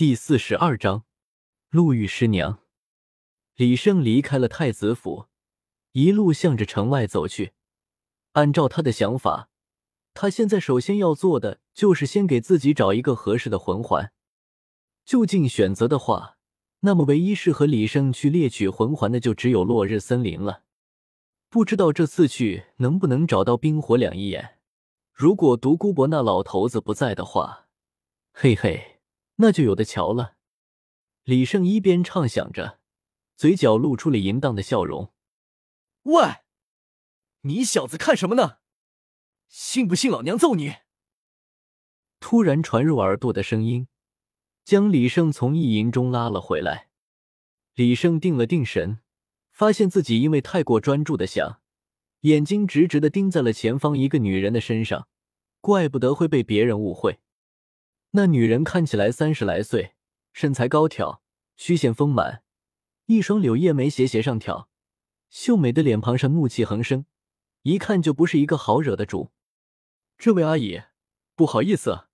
第四十二章，陆玉师娘。李胜离开了太子府，一路向着城外走去。按照他的想法，他现在首先要做的就是先给自己找一个合适的魂环。就近选择的话，那么唯一适合李胜去猎取魂环的就只有落日森林了。不知道这次去能不能找到冰火两仪眼。如果独孤博那老头子不在的话，嘿嘿。那就有的瞧了。李胜一边畅想着，嘴角露出了淫荡的笑容。喂，你小子看什么呢？信不信老娘揍你？突然传入耳朵的声音，将李胜从意淫中拉了回来。李胜定了定神，发现自己因为太过专注的想，眼睛直直的盯在了前方一个女人的身上，怪不得会被别人误会。那女人看起来三十来岁，身材高挑，曲线丰满，一双柳叶眉斜斜上挑，秀美的脸庞上怒气横生，一看就不是一个好惹的主。这位阿姨，不好意思，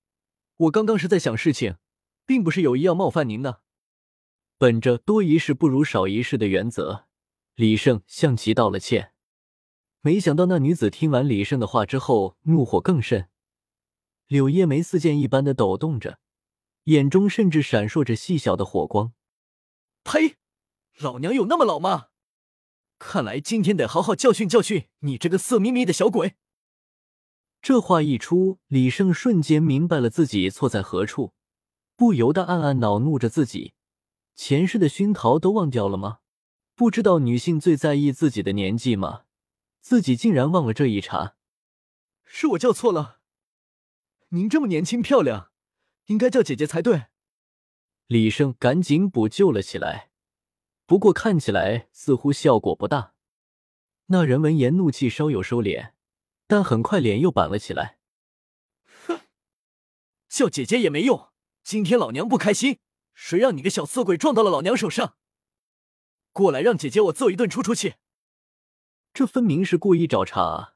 我刚刚是在想事情，并不是有意要冒犯您的。本着多一事不如少一事的原则，李胜向其道了歉。没想到那女子听完李胜的话之后，怒火更甚。柳叶眉似箭一般的抖动着，眼中甚至闪烁着细小的火光。呸！老娘有那么老吗？看来今天得好好教训教训你这个色眯眯的小鬼。这话一出，李胜瞬间明白了自己错在何处，不由得暗暗恼怒着自己，前世的熏陶都忘掉了吗？不知道女性最在意自己的年纪吗？自己竟然忘了这一茬。是我叫错了。您这么年轻漂亮，应该叫姐姐才对。李胜赶紧补救了起来，不过看起来似乎效果不大。那人闻言怒气稍有收敛，但很快脸又板了起来。哼，叫姐姐也没用。今天老娘不开心，谁让你个小色鬼撞到了老娘手上？过来让姐姐我揍一顿出出气。这分明是故意找茬！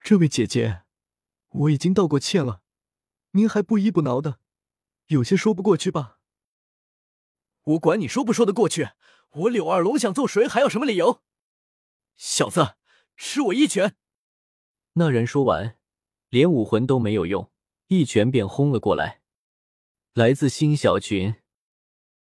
这位姐姐。我已经道过歉了，您还不依不挠的，有些说不过去吧？我管你说不说得过去，我柳二龙想揍谁还要什么理由？小子，吃我一拳！那人说完，连武魂都没有用，一拳便轰了过来。来自新小群。